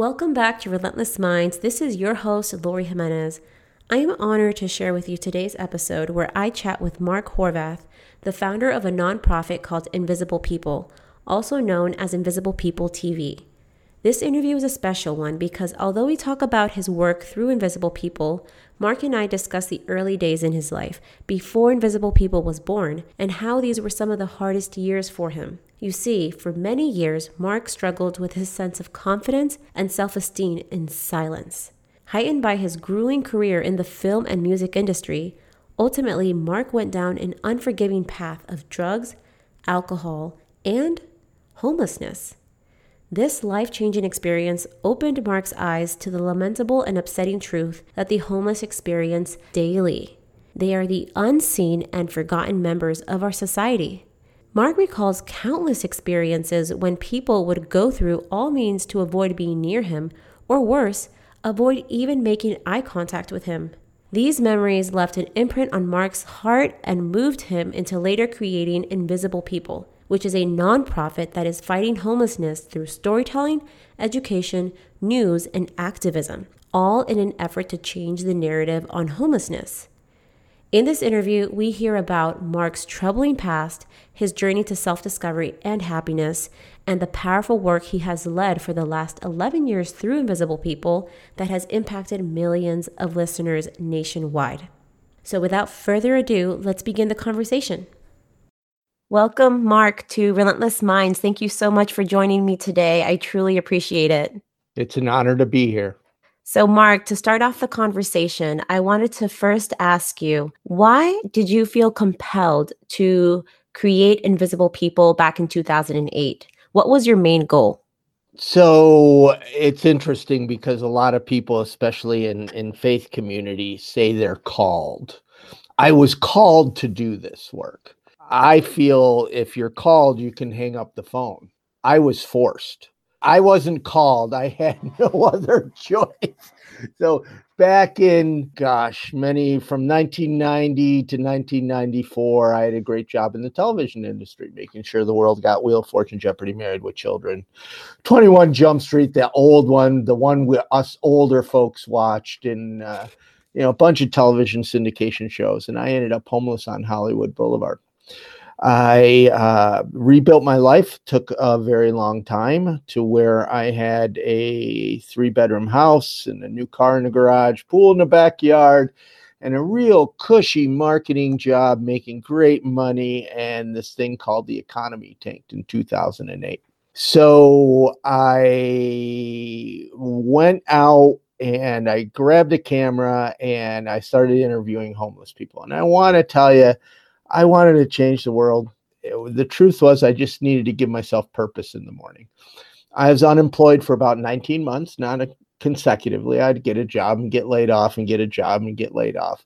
Welcome back to Relentless Minds. This is your host, Lori Jimenez. I am honored to share with you today's episode where I chat with Mark Horvath, the founder of a nonprofit called Invisible People, also known as Invisible People TV. This interview is a special one because although we talk about his work through Invisible People, Mark and I discuss the early days in his life, before Invisible People was born, and how these were some of the hardest years for him. You see, for many years, Mark struggled with his sense of confidence and self esteem in silence. Heightened by his grueling career in the film and music industry, ultimately, Mark went down an unforgiving path of drugs, alcohol, and homelessness. This life changing experience opened Mark's eyes to the lamentable and upsetting truth that the homeless experience daily. They are the unseen and forgotten members of our society. Mark recalls countless experiences when people would go through all means to avoid being near him, or worse, avoid even making eye contact with him. These memories left an imprint on Mark's heart and moved him into later creating Invisible People, which is a nonprofit that is fighting homelessness through storytelling, education, news, and activism, all in an effort to change the narrative on homelessness. In this interview, we hear about Mark's troubling past, his journey to self discovery and happiness, and the powerful work he has led for the last 11 years through Invisible People that has impacted millions of listeners nationwide. So, without further ado, let's begin the conversation. Welcome, Mark, to Relentless Minds. Thank you so much for joining me today. I truly appreciate it. It's an honor to be here. So, Mark, to start off the conversation, I wanted to first ask you why did you feel compelled to create Invisible People back in 2008? What was your main goal? So it's interesting because a lot of people, especially in, in faith community, say they're called. I was called to do this work. I feel if you're called, you can hang up the phone. I was forced. I wasn't called. I had no other choice. So back in gosh, many from 1990 to 1994, I had a great job in the television industry, making sure the world got Wheel of Fortune, Jeopardy, Married with Children, 21 Jump Street, the old one, the one we us older folks watched, and uh, you know a bunch of television syndication shows. And I ended up homeless on Hollywood Boulevard. I uh, rebuilt my life. Took a very long time to where I had a three bedroom house and a new car in the garage, pool in the backyard, and a real cushy marketing job, making great money. And this thing called the economy tanked in 2008. So I went out and I grabbed a camera and I started interviewing homeless people. And I want to tell you I wanted to change the world. It, the truth was, I just needed to give myself purpose in the morning. I was unemployed for about 19 months, not a, consecutively. I'd get a job and get laid off and get a job and get laid off.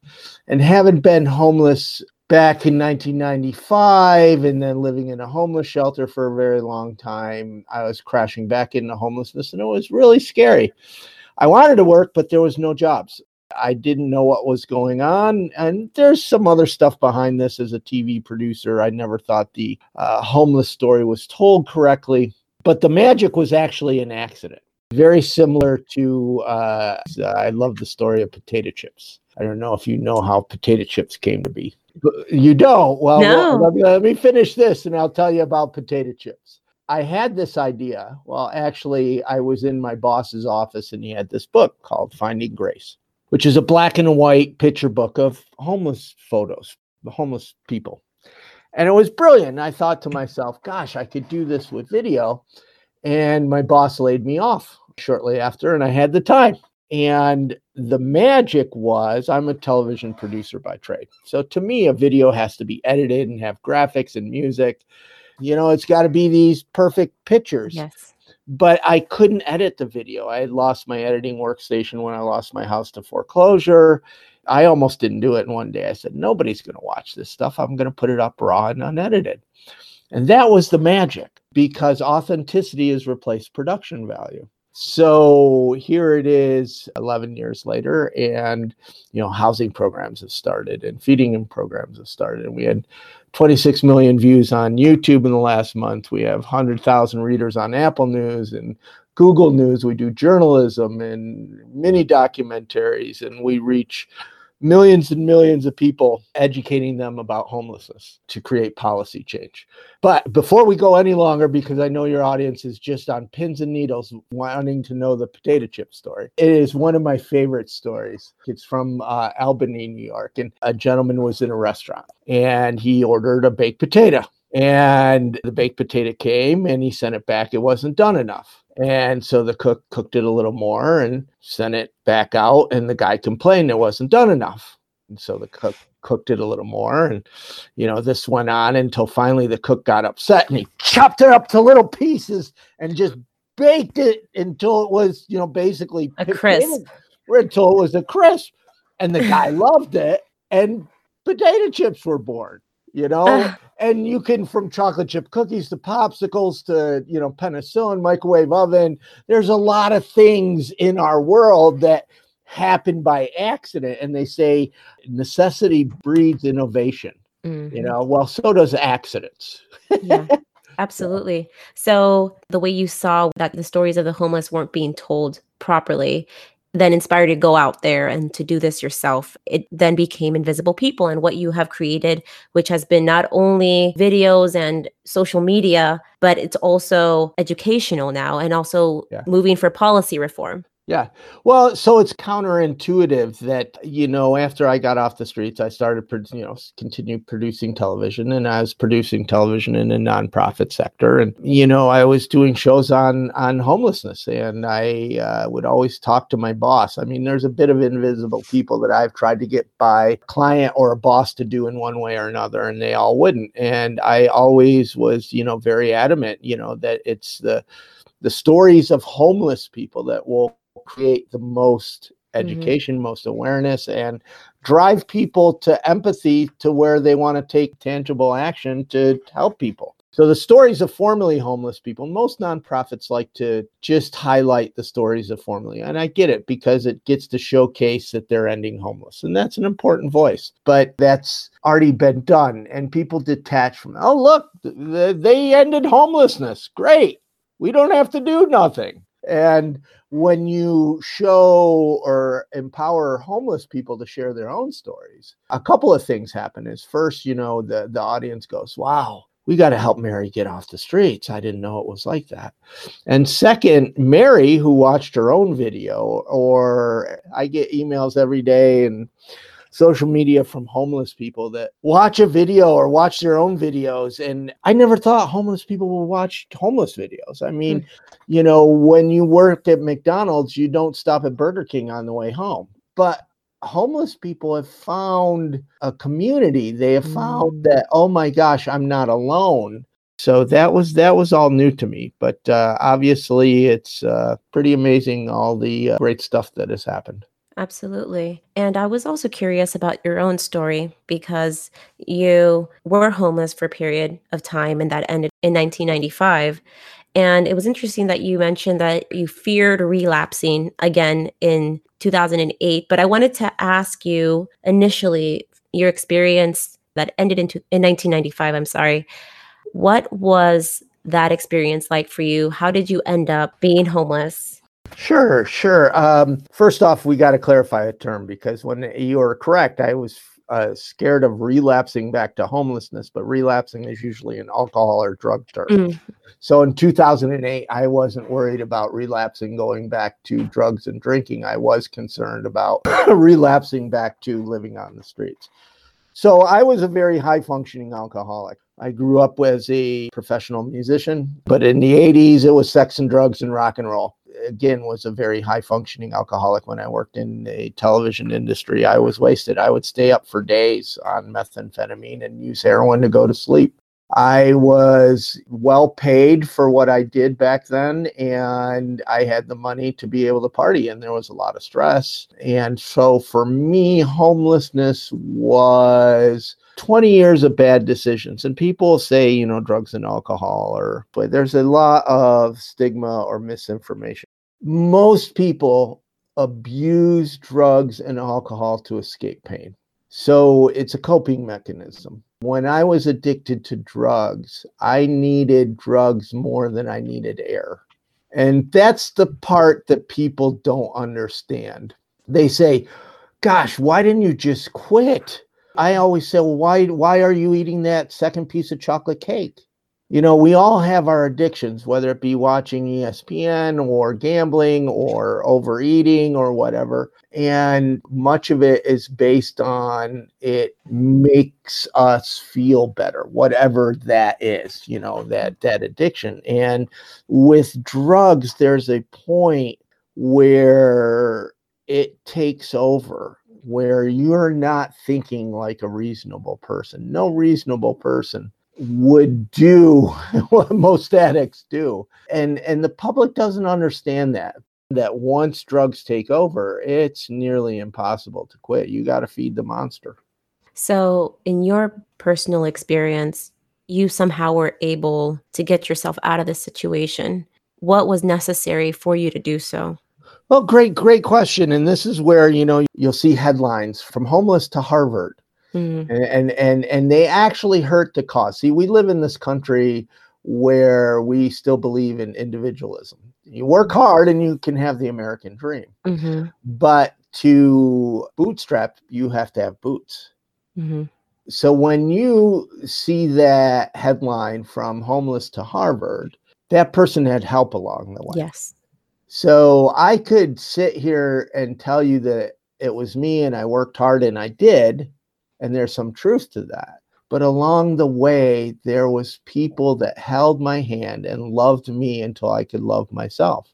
And having been homeless back in 1995 and then living in a homeless shelter for a very long time, I was crashing back into homelessness and it was really scary. I wanted to work, but there was no jobs. I didn't know what was going on. And there's some other stuff behind this as a TV producer. I never thought the uh, homeless story was told correctly, but the magic was actually an accident. Very similar to, uh, I love the story of potato chips. I don't know if you know how potato chips came to be. You don't? Well, no. well let, let me finish this and I'll tell you about potato chips. I had this idea. Well, actually, I was in my boss's office and he had this book called Finding Grace which is a black and white picture book of homeless photos, the homeless people. And it was brilliant. I thought to myself, gosh, I could do this with video. And my boss laid me off shortly after, and I had the time. And the magic was I'm a television producer by trade. So to me, a video has to be edited and have graphics and music. You know, it's got to be these perfect pictures. Yes but I couldn't edit the video. I had lost my editing workstation when I lost my house to foreclosure. I almost didn't do it in one day. I said, nobody's going to watch this stuff. I'm going to put it up raw and unedited. And that was the magic because authenticity has replaced production value. So here it is 11 years later and you know housing programs have started and feeding programs have started and we had 26 million views on YouTube in the last month. We have 100,000 readers on Apple News and Google News, we do journalism and mini documentaries, and we reach millions and millions of people educating them about homelessness to create policy change. But before we go any longer, because I know your audience is just on pins and needles wanting to know the potato chip story, it is one of my favorite stories. It's from uh, Albany, New York, and a gentleman was in a restaurant and he ordered a baked potato. And the baked potato came and he sent it back. It wasn't done enough. And so the cook cooked it a little more and sent it back out. And the guy complained it wasn't done enough. And so the cook cooked it a little more. And, you know, this went on until finally the cook got upset and he chopped it up to little pieces and just baked it until it was, you know, basically a crisp. Until it was a crisp. And the guy loved it. And potato chips were born you know and you can from chocolate chip cookies to popsicles to you know penicillin microwave oven there's a lot of things in our world that happen by accident and they say necessity breeds innovation mm-hmm. you know well so does accidents. Yeah absolutely. So the way you saw that the stories of the homeless weren't being told properly then inspired you to go out there and to do this yourself. It then became Invisible People and what you have created, which has been not only videos and social media, but it's also educational now and also yeah. moving for policy reform. Yeah. Well, so it's counterintuitive that, you know, after I got off the streets, I started, you know, continue producing television and I was producing television in a nonprofit sector. And, you know, I was doing shows on, on homelessness and I uh, would always talk to my boss. I mean, there's a bit of invisible people that I've tried to get by client or a boss to do in one way or another, and they all wouldn't. And I always was, you know, very adamant, you know, that it's the, the stories of homeless people that will create the most mm-hmm. education, mm-hmm. most awareness, and drive people to empathy to where they want to take tangible action to help people. So the stories of formerly homeless people, most nonprofits like to just highlight the stories of formerly. And I get it because it gets to showcase that they're ending homeless. And that's an important voice. But that's already been done. And people detach from, oh, look, they ended homelessness. Great. We don't have to do nothing. And when you show or empower homeless people to share their own stories, a couple of things happen. Is first, you know, the, the audience goes, wow, we got to help Mary get off the streets. I didn't know it was like that. And second, Mary, who watched her own video, or I get emails every day and social media from homeless people that watch a video or watch their own videos. And I never thought homeless people would watch homeless videos. I mean, mm. you know, when you work at McDonald's, you don't stop at Burger King on the way home. But homeless people have found a community. They have found mm. that, oh my gosh, I'm not alone. So that was that was all new to me, but uh, obviously it's uh, pretty amazing all the uh, great stuff that has happened. Absolutely. And I was also curious about your own story because you were homeless for a period of time and that ended in 1995. And it was interesting that you mentioned that you feared relapsing again in 2008. But I wanted to ask you initially your experience that ended in, in 1995. I'm sorry. What was that experience like for you? How did you end up being homeless? Sure, sure. Um, first off, we got to clarify a term because when you are correct, I was uh, scared of relapsing back to homelessness, but relapsing is usually an alcohol or drug term. Mm. So in 2008, I wasn't worried about relapsing going back to drugs and drinking. I was concerned about relapsing back to living on the streets. So I was a very high functioning alcoholic. I grew up as a professional musician, but in the 80s, it was sex and drugs and rock and roll again was a very high functioning alcoholic when I worked in the television industry. I was wasted. I would stay up for days on methamphetamine and use heroin to go to sleep. I was well paid for what I did back then, and I had the money to be able to party, and there was a lot of stress. And so for me, homelessness was 20 years of bad decisions. And people say, you know, drugs and alcohol, or, but there's a lot of stigma or misinformation. Most people abuse drugs and alcohol to escape pain. So it's a coping mechanism. When I was addicted to drugs, I needed drugs more than I needed air. And that's the part that people don't understand. They say, gosh, why didn't you just quit? I always say, well, why why are you eating that second piece of chocolate cake? You know, we all have our addictions, whether it be watching ESPN or gambling or overeating or whatever. And much of it is based on it makes us feel better, whatever that is, you know, that that addiction. And with drugs, there's a point where it takes over where you're not thinking like a reasonable person. No reasonable person would do what most addicts do. And and the public doesn't understand that that once drugs take over, it's nearly impossible to quit. You got to feed the monster. So, in your personal experience, you somehow were able to get yourself out of this situation. What was necessary for you to do so? Well, great, great question. And this is where, you know, you'll see headlines from homeless to Harvard. Mm. And, and and and they actually hurt the cause. See, we live in this country where we still believe in individualism. You work hard and you can have the American dream. Mm-hmm. But to bootstrap, you have to have boots. Mm-hmm. So when you see that headline from homeless to Harvard, that person had help along the way. Yes. So I could sit here and tell you that it was me and I worked hard and I did, and there's some truth to that. But along the way, there was people that held my hand and loved me until I could love myself.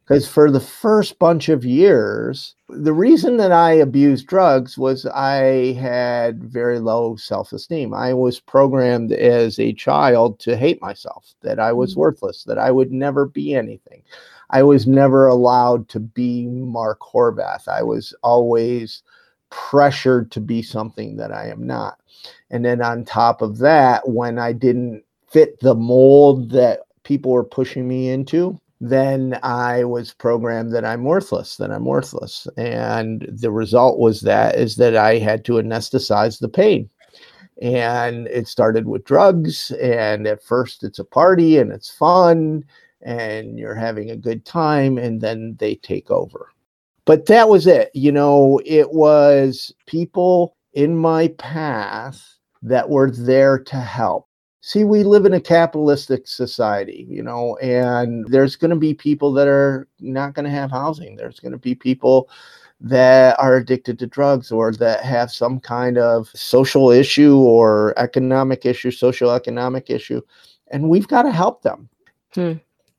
Because for the first bunch of years, the reason that I abused drugs was I had very low self esteem. I was programmed as a child to hate myself, that I was mm. worthless, that I would never be anything. I was never allowed to be Mark Horvath. I was always pressured to be something that I am not. And then on top of that, when I didn't fit the mold that people were pushing me into, then I was programmed that I'm worthless, that I'm worthless. And the result was that is that I had to anesthetize the pain. And it started with drugs. And at first it's a party and it's fun and you're having a good time and then they take over. But that was it. You know, it was people in my path that were there to help. See, we live in a capitalistic society, you know, and there's going to be people that are not going to have housing. There's going to be people that are addicted to drugs or that have some kind of social issue or economic issue, social economic issue, and we've got to help them. Hmm.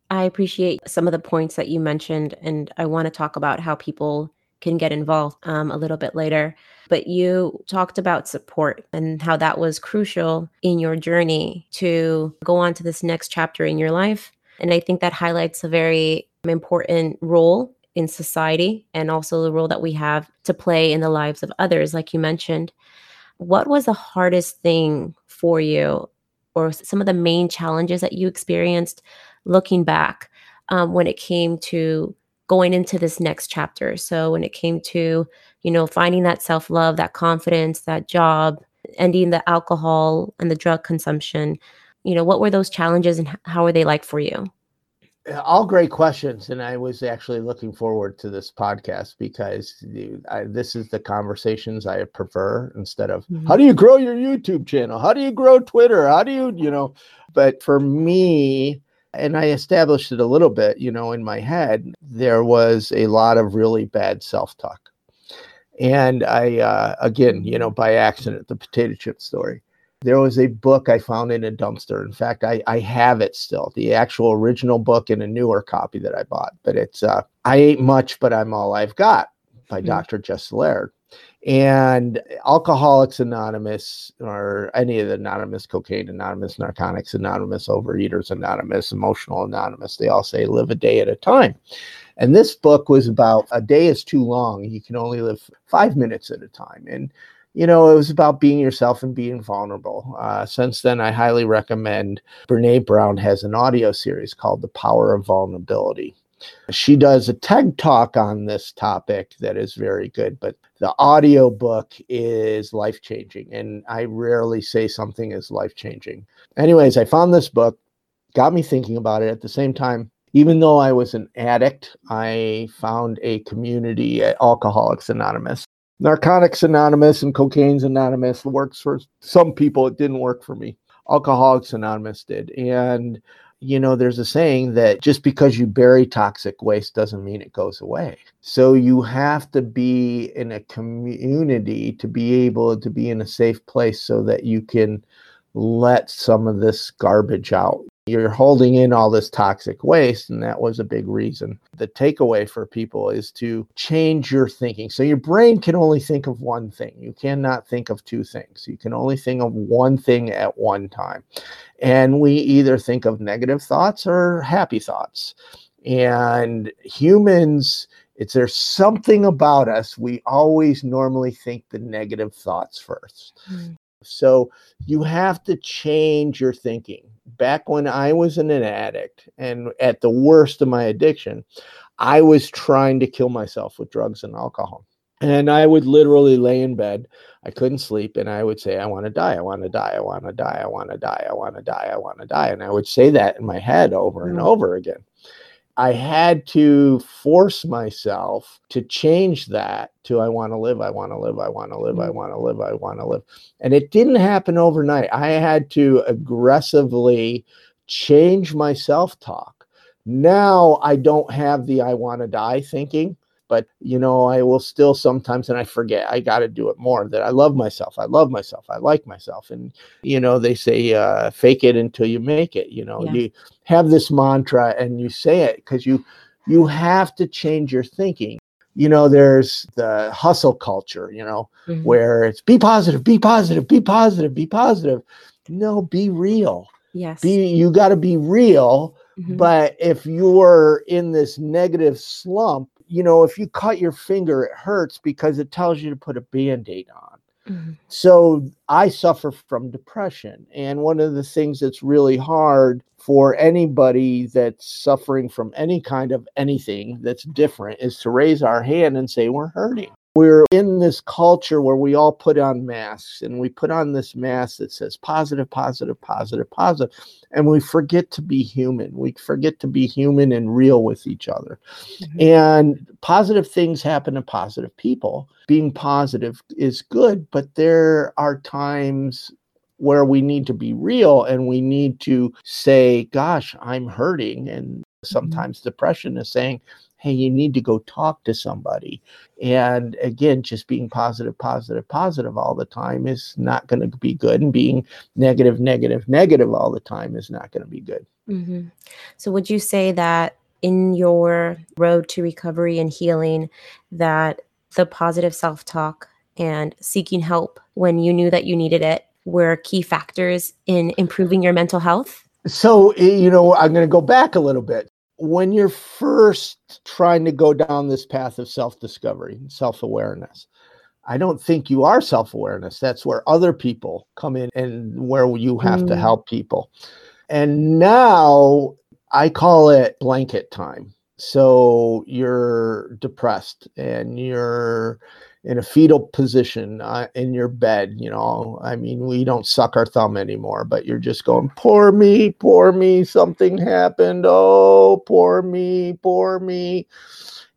I appreciate some of the points that you mentioned, and I want to talk about how people can get involved um, a little bit later. But you talked about support and how that was crucial in your journey to go on to this next chapter in your life. And I think that highlights a very important role in society and also the role that we have to play in the lives of others, like you mentioned. What was the hardest thing for you, or some of the main challenges that you experienced looking back um, when it came to going into this next chapter. So when it came to, you know, finding that self love, that confidence, that job, ending the alcohol and the drug consumption, you know, what were those challenges and how were they like for you? all great questions and i was actually looking forward to this podcast because I, this is the conversations i prefer instead of mm-hmm. how do you grow your youtube channel how do you grow twitter how do you you know but for me and I established it a little bit, you know, in my head, there was a lot of really bad self talk. And I, uh, again, you know, by accident, the potato chip story. There was a book I found in a dumpster. In fact, I, I have it still, the actual original book in a newer copy that I bought. But it's uh, I Ain't Much, But I'm All I've Got by mm-hmm. Dr. Jess Lair and Alcoholics Anonymous or any of the Anonymous, Cocaine Anonymous, Narcotics Anonymous, Overeaters Anonymous, Emotional Anonymous, they all say live a day at a time. And this book was about a day is too long. You can only live five minutes at a time. And, you know, it was about being yourself and being vulnerable. Uh, since then, I highly recommend Brene Brown has an audio series called The Power of Vulnerability. She does a TED talk on this topic that is very good, but the audio book is life changing. And I rarely say something is life changing. Anyways, I found this book, got me thinking about it. At the same time, Even though I was an addict, I found a community at Alcoholics Anonymous. Narcotics Anonymous and Cocaine's Anonymous works for some people. It didn't work for me. Alcoholics Anonymous did. And, you know, there's a saying that just because you bury toxic waste doesn't mean it goes away. So you have to be in a community to be able to be in a safe place so that you can let some of this garbage out. You're holding in all this toxic waste and that was a big reason. The takeaway for people is to change your thinking. So your brain can only think of one thing. You cannot think of two things. You can only think of one thing at one time. And we either think of negative thoughts or happy thoughts. And humans it's there's something about us. We always normally think the negative thoughts first. Mm. So you have to change your thinking back when I was an addict and at the worst of my addiction, I was trying to kill myself with drugs and alcohol. And I would literally lay in bed. I couldn't sleep. And I would say, I want to die. I want to die. I want to die. I want to die. I want to die. I want to die. And I would say that in my head over and mm. over again. I had to force myself to change that to I want to live, I want to live, I want to live, I mm. want to live, I want to live. And it didn't happen overnight. I had to aggressively change my self talk. Now I don't have the I want to die thinking but you know i will still sometimes and i forget i got to do it more that i love myself i love myself i like myself and you know they say uh, fake it until you make it you know yeah. you have this mantra and you say it because you you have to change your thinking you know there's the hustle culture you know mm-hmm. where it's be positive be positive be positive be positive no be real yes be you got to be real mm-hmm. but if you're in this negative slump you know, if you cut your finger, it hurts because it tells you to put a band aid on. Mm-hmm. So I suffer from depression. And one of the things that's really hard for anybody that's suffering from any kind of anything that's different is to raise our hand and say, We're hurting we're in this culture where we all put on masks and we put on this mask that says positive, positive, positive, positive. And we forget to be human. We forget to be human and real with each other. Mm-hmm. And positive things happen to positive people. Being positive is good, but there are times where we need to be real and we need to say, Gosh, I'm hurting. And mm-hmm. sometimes mm-hmm. depression is saying, hey, you need to go talk to somebody. And again, just being positive, positive, positive all the time is not going to be good. And being negative, negative, negative all the time is not going to be good. Mm-hmm. So, would you say that in your road to recovery and healing, that the positive self talk and seeking help when you knew that you needed it were key factors in improving your mental health? So, you know, I'm going to go back a little bit when you're first trying to go down this path of self discovery, self awareness, I don't think you are self awareness. That's where other people come in and where you have mm. to help people. And now I call it blanket time. So you're depressed and you're in a fetal position uh, in your bed you know i mean we don't suck our thumb anymore but you're just going poor me poor me something happened oh poor me poor me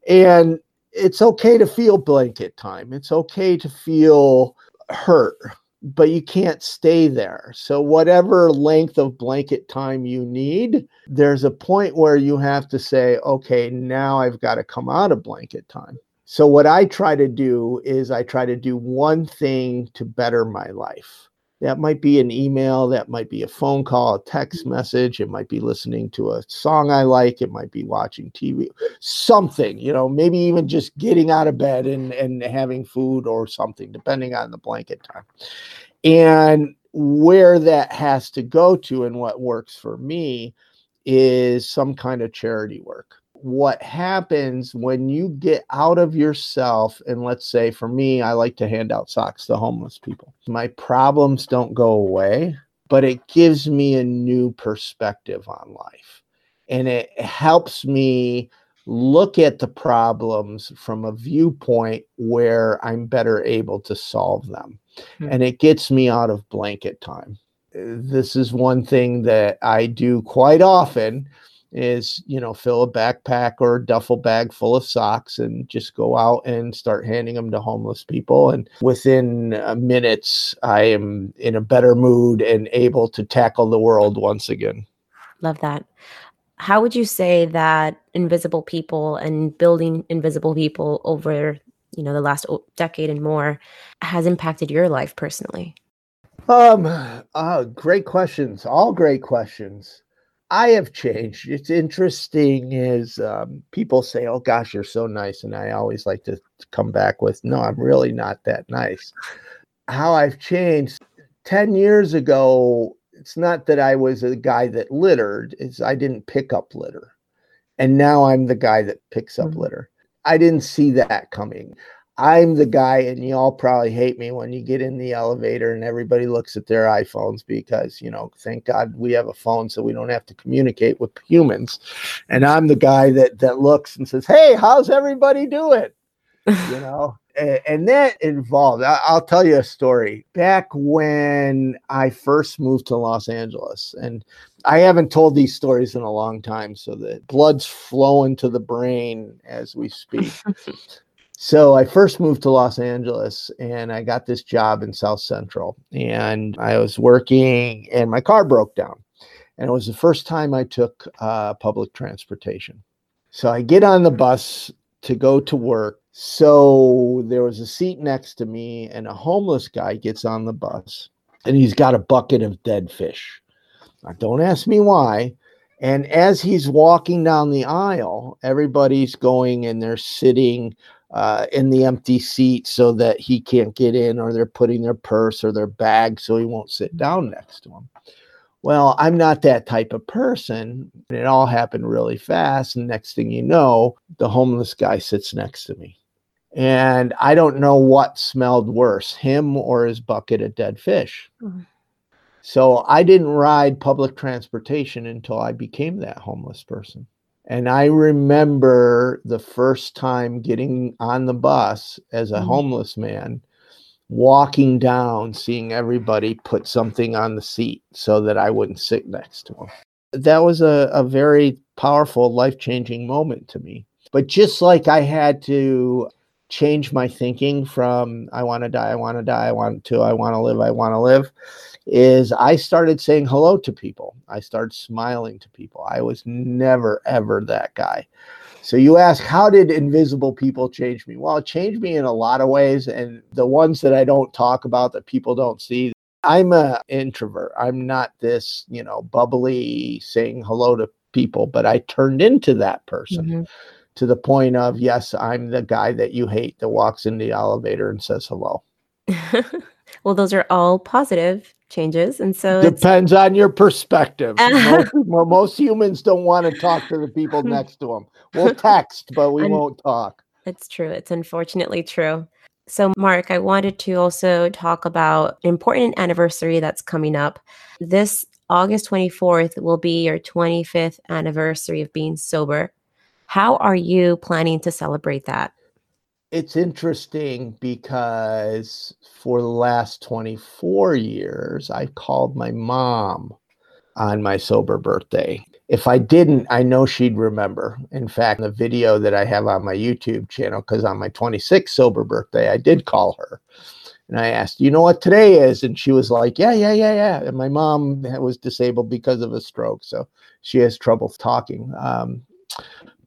and it's okay to feel blanket time it's okay to feel hurt but you can't stay there. So, whatever length of blanket time you need, there's a point where you have to say, okay, now I've got to come out of blanket time. So, what I try to do is I try to do one thing to better my life. That might be an email, that might be a phone call, a text mm-hmm. message, it might be listening to a song I like, it might be watching TV, something, you know, maybe even just getting out of bed and, and having food or something, depending on the blanket time. And where that has to go to and what works for me is some kind of charity work what happens when you get out of yourself and let's say for me i like to hand out socks to homeless people. My problems don't go away but it gives me a new perspective on life. And it helps me look at the problems from a viewpoint where i'm better able to solve them. Hmm. and it gets me out of blanket time. This is one thing that i do quite often is you know fill a backpack or a duffel bag full of socks and just go out and start handing them to homeless people and within uh, minutes i am in a better mood and able to tackle the world once again. Love that. How would you say that invisible people and building invisible people over you know the last decade and more has impacted your life personally? Um uh, great questions all great questions I have changed. It's interesting is um, people say, "Oh gosh, you're so nice," and I always like to come back with, "No, I'm really not that nice." How I've changed. Ten years ago, it's not that I was a guy that littered; it's I didn't pick up litter, and now I'm the guy that picks up mm-hmm. litter. I didn't see that coming. I'm the guy, and you all probably hate me when you get in the elevator and everybody looks at their iPhones because, you know, thank God we have a phone so we don't have to communicate with humans. And I'm the guy that that looks and says, "Hey, how's everybody doing?" you know, and, and that involved. I, I'll tell you a story. Back when I first moved to Los Angeles, and I haven't told these stories in a long time, so the blood's flowing to the brain as we speak. So I first moved to Los Angeles and I got this job in South Central and I was working and my car broke down. And it was the first time I took uh, public transportation. So I get on the bus to go to work. So there was a seat next to me and a homeless guy gets on the bus and he's got a bucket of dead fish. Now, don't ask me why. And as he's walking down the aisle, everybody's going and they're sitting uh, in the empty seat so that he can't get in, or they're putting their purse or their bag so he won't sit down next to him. Well, I'm not that type of person. It all happened really fast. And next thing you know, the homeless guy sits next to me. And I don't know what smelled worse, him or his bucket of dead fish. Mm-hmm. So I didn't ride public transportation until I became that homeless person. And I remember the first time getting on the bus as a mm-hmm. homeless man, walking down, seeing everybody put something on the seat so that I wouldn't sit next to them. That was a, a very powerful, life changing moment to me. But just like I had to change my thinking from I want to die, I want to die, I want to, I want to live, I want to live is I started saying hello to people. I started smiling to people. I was never, ever that guy. So you ask, how did invisible people change me? Well, it changed me in a lot of ways. And the ones that I don't talk about that people don't see, I'm an introvert. I'm not this, you know, bubbly saying hello to people, but I turned into that person. Mm-hmm to the point of yes i'm the guy that you hate that walks in the elevator and says hello well those are all positive changes. And so depends on your perspective. most, well, most humans don't want to talk to the people next to them. We'll text, but we won't talk. It's true. It's unfortunately true. So, Mark, I wanted to also talk about an important anniversary that's coming up. This August 24th will be your 25th anniversary of being sober. How are you planning to celebrate that? it's interesting because for the last 24 years, I called my mom on my sober birthday. If I didn't, I know she'd remember. In fact, the video that I have on my YouTube channel, because on my 26th sober birthday, I did call her. And I asked, you know what today is? And she was like, yeah, yeah, yeah, yeah. And my mom was disabled because of a stroke. So she has trouble talking. Um,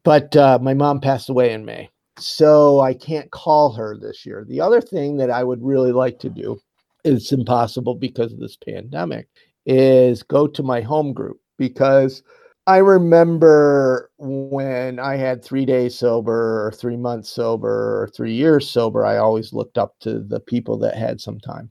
but uh, my mom passed away in May so I can't call her this year. The other thing that I would really like to do, it's impossible because of this pandemic, is go to my home group because I remember when I had three days sober or three months sober or three years sober, I always looked up to the people that had some time.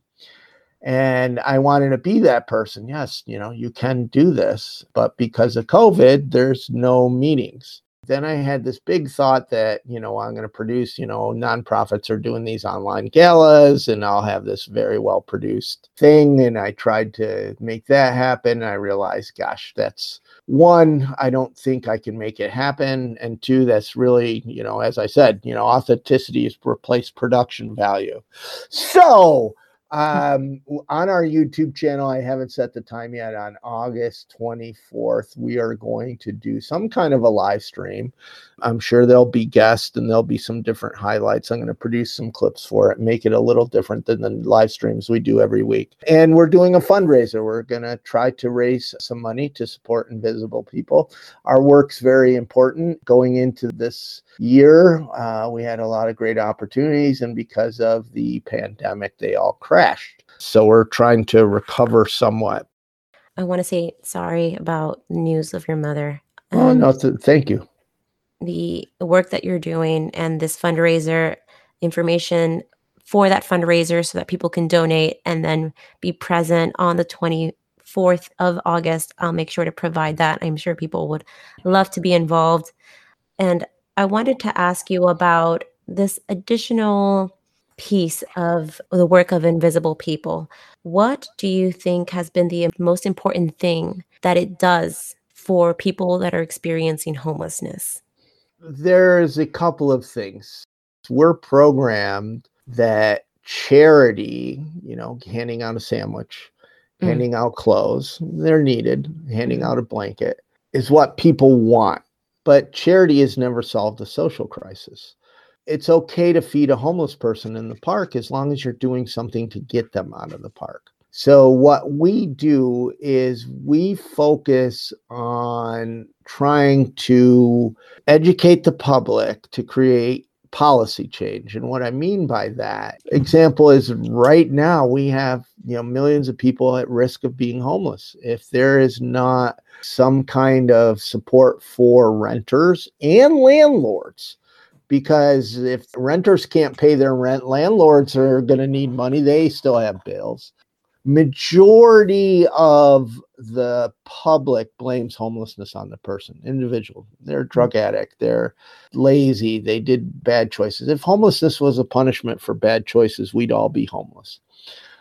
And I wanted to be that person. Yes, you know, you can do this, but because of COVID, there's no meetings then I had this big thought that, you know, I'm going to produce, you know, nonprofits are doing these online galas and I'll have this very well produced thing. And I tried to make that happen. And I realized, gosh, that's one, I don't think I can make it happen. And two, that's really, you know, as I said, you know, authenticity is replaced production value. So, Um, on our YouTube channel, I haven't set the time yet. On August 24th, we are going to do some kind of a live stream. I'm sure there'll be guests and there'll be some different highlights. I'm going to produce some clips for it, make it a little different than the live streams we do every week. And we're doing a fundraiser. We're going to try to raise some money to support invisible people. Our work's very important going into this year. Uh, we had a lot of great opportunities, and because of the pandemic, they all crashed. So we're trying to recover somewhat. I want to say sorry about news of your mother. Oh, um, no, th- thank you the work that you're doing and this fundraiser information for that fundraiser so that people can donate and then be present on the 24th of August. I'll make sure to provide that. I'm sure people would love to be involved. And I wanted to ask you about this additional piece of the work of Invisible People. What do you think has been the most important thing that it does for people that are experiencing homelessness? there's a couple of things. We're programmed that charity, you know, handing out a sandwich, mm. handing out clothes, they're needed, handing out a blanket is what people want. But charity has never solved a social crisis. It's okay to feed a homeless person in the park as long as you're doing something to get them out of the park. So, what we do is we focus on trying to educate the public to create policy change. And what I mean by that example is right now we have, you know, millions of people at risk of being homeless. If there is not some kind of support for renters and landlords, because if renters can't pay their rent, landlords are going to need money. They still have bills. Majority of the public blames homelessness on the person individual. They're a drug addict. They're lazy. They did bad choices. If homelessness was a punishment for bad choices we'd all be homeless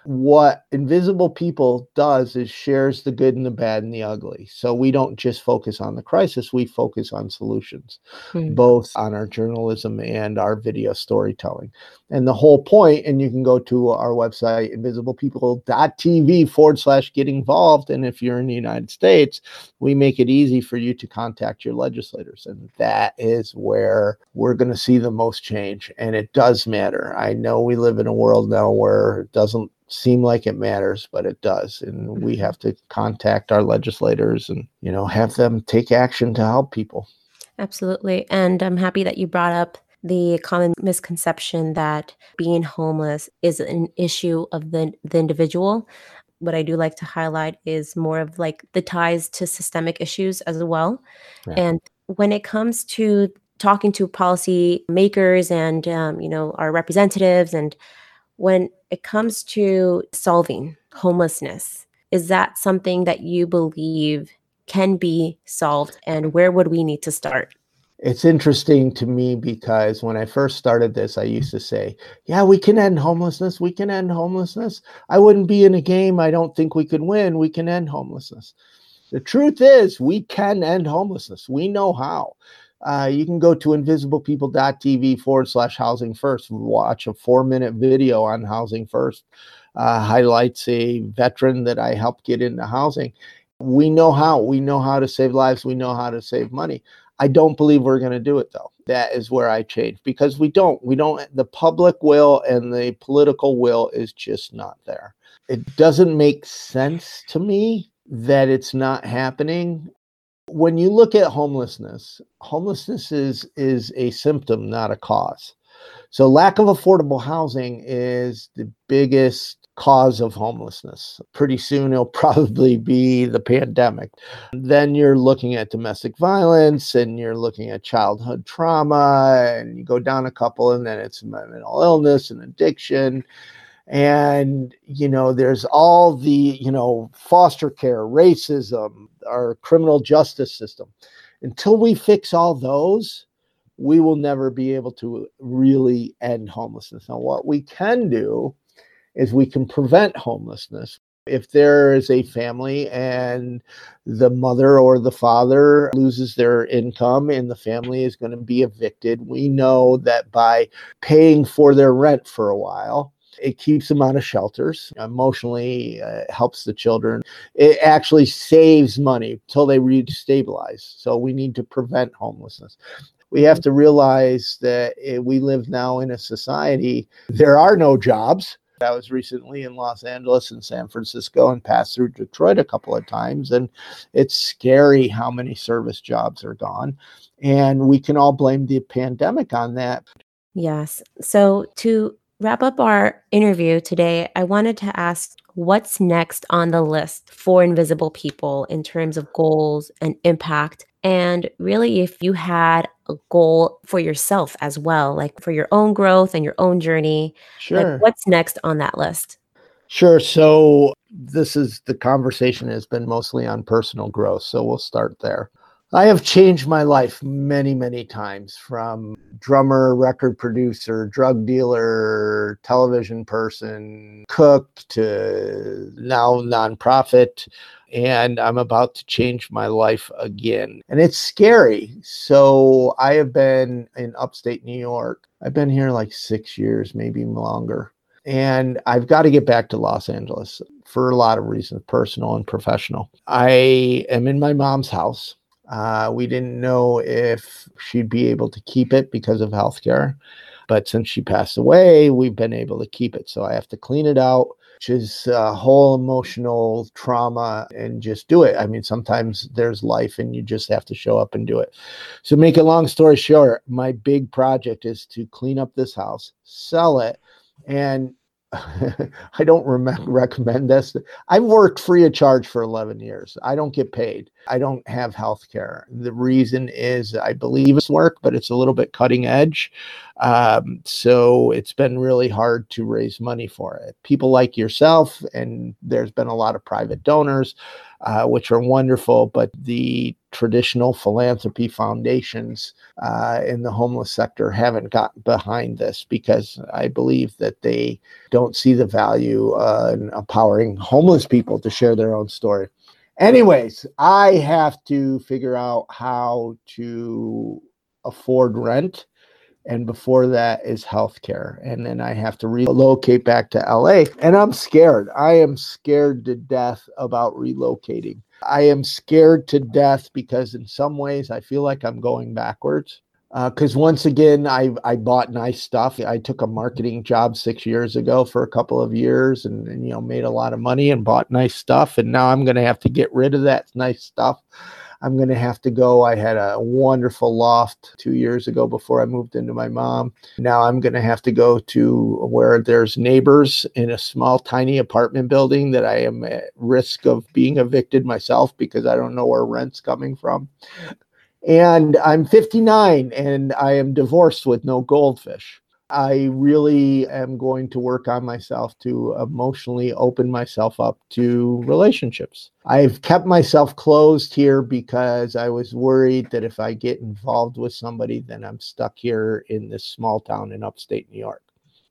what invisible people does is shares the good and the bad and the ugly. So we don't just focus on the crisis we focus on solutions hmm. both on our journalism and our video storytelling. And the whole point and you can go to our website invisiblepeople.tv forward slash get involved. And if you're in the united states we make it easy for you to contact your legislators. And that is where we're going to see the most change. And it does matter. I know we live in a world now where it doesn't seem like it matters, but it does. And we mm-hmm. have to contact our legislators and, you know, have them take action to help people. Absolutely. And I'm happy that you brought up the common misconception that being homeless is an issue of the, the individual. What I do like to highlight is more of like the ties to systemic issues as well. Yeah. And when it comes to talking to policy makers and um, you know our representatives and when it comes to solving homelessness, is that something that you believe can be solved and where would we need to start? It's interesting to me because when I first started this, I used to say, Yeah, we can end homelessness. We can end homelessness. I wouldn't be in a game. I don't think we could win. We can end homelessness. The truth is, we can end homelessness. We know how uh, you can go to invisiblepeople.tv forward slash housing first. Watch a four minute video on housing first. Uh, highlights a veteran that I helped get into housing. We know how. We know how to save lives. We know how to save money. I don't believe we're going to do it though. That is where I change because we don't. We don't. The public will and the political will is just not there. It doesn't make sense to me that it's not happening when you look at homelessness, homelessness is is a symptom, not a cause. So lack of affordable housing is the biggest cause of homelessness. Pretty soon it'll probably be the pandemic. Then you're looking at domestic violence and you're looking at childhood trauma and you go down a couple and then it's mental illness and addiction and you know there's all the you know foster care racism our criminal justice system. Until we fix all those we will never be able to really end homelessness. Now what we can do is we can prevent homelessness. If there is a family and the mother or the father loses their income and the family is going to be evicted, we know that by paying for their rent for a while, It keeps them out of shelters. Emotionally, uh, helps the children. It actually saves money till they re-stabilize. So we need to prevent homelessness we have to realize that eh, we live now in a society there are no jobs I was recently in Los Angeles and San Francisco and passed through Detroit a couple of times. And it's scary how many service jobs are gone. And we can all blame the pandemic on that. Yes. So to wrap up our interview today, I wanted to ask what's next on the list for Invisible People in terms of goals and impact and really, if you had a goal for yourself as well, like for your own growth and your own journey, sure. Like what's next on that list? Sure. So, this is the conversation has been mostly on personal growth. So, we'll start there. I have changed my life many, many times from drummer, record producer, drug dealer, television person, cook to now nonprofit. And I'm about to change my life again. And it's scary. So I have been in upstate New York. I've been here like six years, maybe longer. And I've got to get back to Los Angeles for a lot of reasons, personal and professional. I am in my mom's house uh, we didn't know if she'd be able to keep it because of healthcare. But since she passed away, we've been able to keep it. So I have to clean it out, which is a whole emotional trauma, and just do it. I mean, sometimes there's life and you just have to show up and do it. So, make a long story short, my big project is to clean up this house, sell it, and I don't recommend this. I've worked free of charge for 11 years. I don't get paid. I don't have health care. The reason is I believe it's work, but it's a little bit cutting edge. Um, so it's been really hard to raise money for it. People like yourself, and there's been a lot of private donors, uh, which are wonderful, but the traditional philanthropy foundations uh, in the homeless sector haven't gotten behind this because I believe that they don't see the value uh, in empowering homeless people to share their own story. Anyways, I have to figure out how to afford rent. And before that is healthcare. And then I have to relocate back to LA. And I'm scared. I am scared to death about relocating. I am scared to death because, in some ways, I feel like I'm going backwards. Because uh, once again I, I bought nice stuff. I took a marketing job six years ago for a couple of years and, and you know made a lot of money and bought nice stuff. And now i'm going to have to get rid of that nice stuff i'm going to have to go. I had a wonderful loft two years ago before i moved into my mom. Now i'm going to have to go to where there's neighbors in a small tiny apartment building that i am at risk of being evicted myself because i don't know where rent's coming from. And I'm 59 and I am divorced with no goldfish. I really am going to work on myself to emotionally open myself up to relationships. I've kept myself closed here because I was worried that if I get involved with somebody, then I'm stuck here in this small town in upstate New York.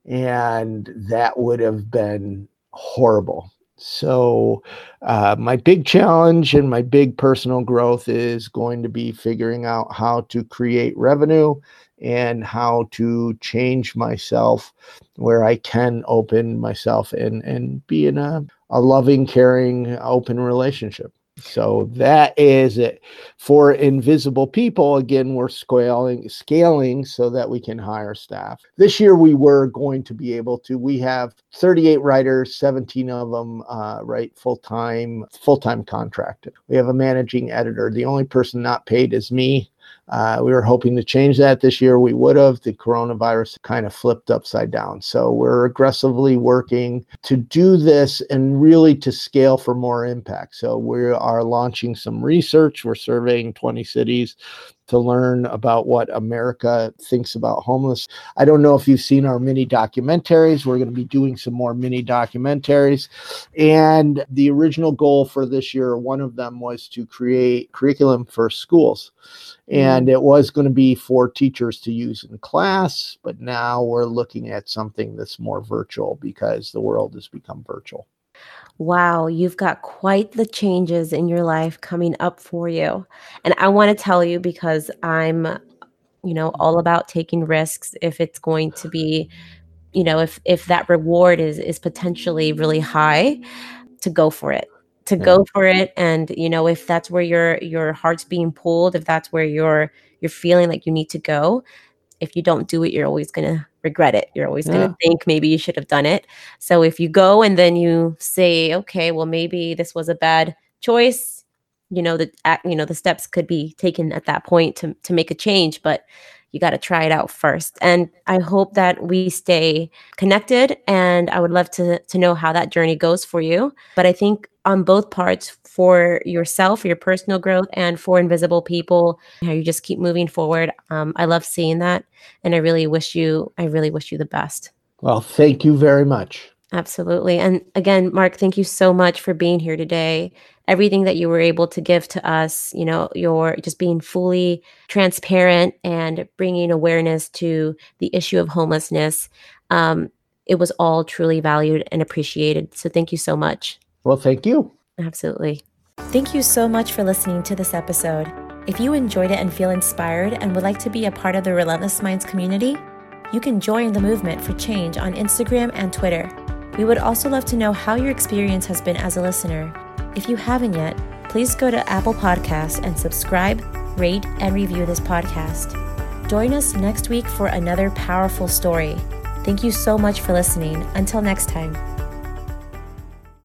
And that would have been horrible. So, uh, my big challenge and my big personal growth is going to be figuring out how to create revenue and how to change myself where I can open myself and, and be in a, a loving, caring, open relationship. So that is it for invisible people. Again, we're scaling scaling so that we can hire staff. This year we were going to be able to. We have 38 writers, 17 of them uh, write full time, full time contracted. We have a managing editor. The only person not paid is me. Uh, we were hoping to change that this year. We would have. The coronavirus kind of flipped upside down. So we're aggressively working to do this and really to scale for more impact. So we are launching some research. We're surveying 20 cities to learn about what America thinks about homeless. I don't know if you've seen our mini documentaries. We're going to be doing some more mini documentaries. And the original goal for this year, one of them was to create curriculum for schools. Mm-hmm. And it was going to be for teachers to use in class, but now we're looking at something that's more virtual because the world has become virtual. Wow, you've got quite the changes in your life coming up for you. And I want to tell you because I'm, you know, all about taking risks if it's going to be you know, if if that reward is is potentially really high, to go for it to go for it and you know if that's where your your heart's being pulled if that's where you're you're feeling like you need to go if you don't do it you're always going to regret it. You're always going to think maybe you should have done it. So if you go and then you say okay well maybe this was a bad choice you know the you know the steps could be taken at that point to to make a change but you got to try it out first. And I hope that we stay connected and I would love to to know how that journey goes for you. But I think on both parts for yourself, your personal growth, and for invisible people, how you just keep moving forward. Um, I love seeing that, and I really wish you, I really wish you the best. Well, thank you very much. Absolutely. And again, Mark, thank you so much for being here today. Everything that you were able to give to us, you know, you're just being fully transparent and bringing awareness to the issue of homelessness. Um, it was all truly valued and appreciated. So thank you so much. Well, thank you. Absolutely. Thank you so much for listening to this episode. If you enjoyed it and feel inspired and would like to be a part of the Relentless Minds community, you can join the movement for change on Instagram and Twitter. We would also love to know how your experience has been as a listener. If you haven't yet, please go to Apple Podcasts and subscribe, rate, and review this podcast. Join us next week for another powerful story. Thank you so much for listening. Until next time.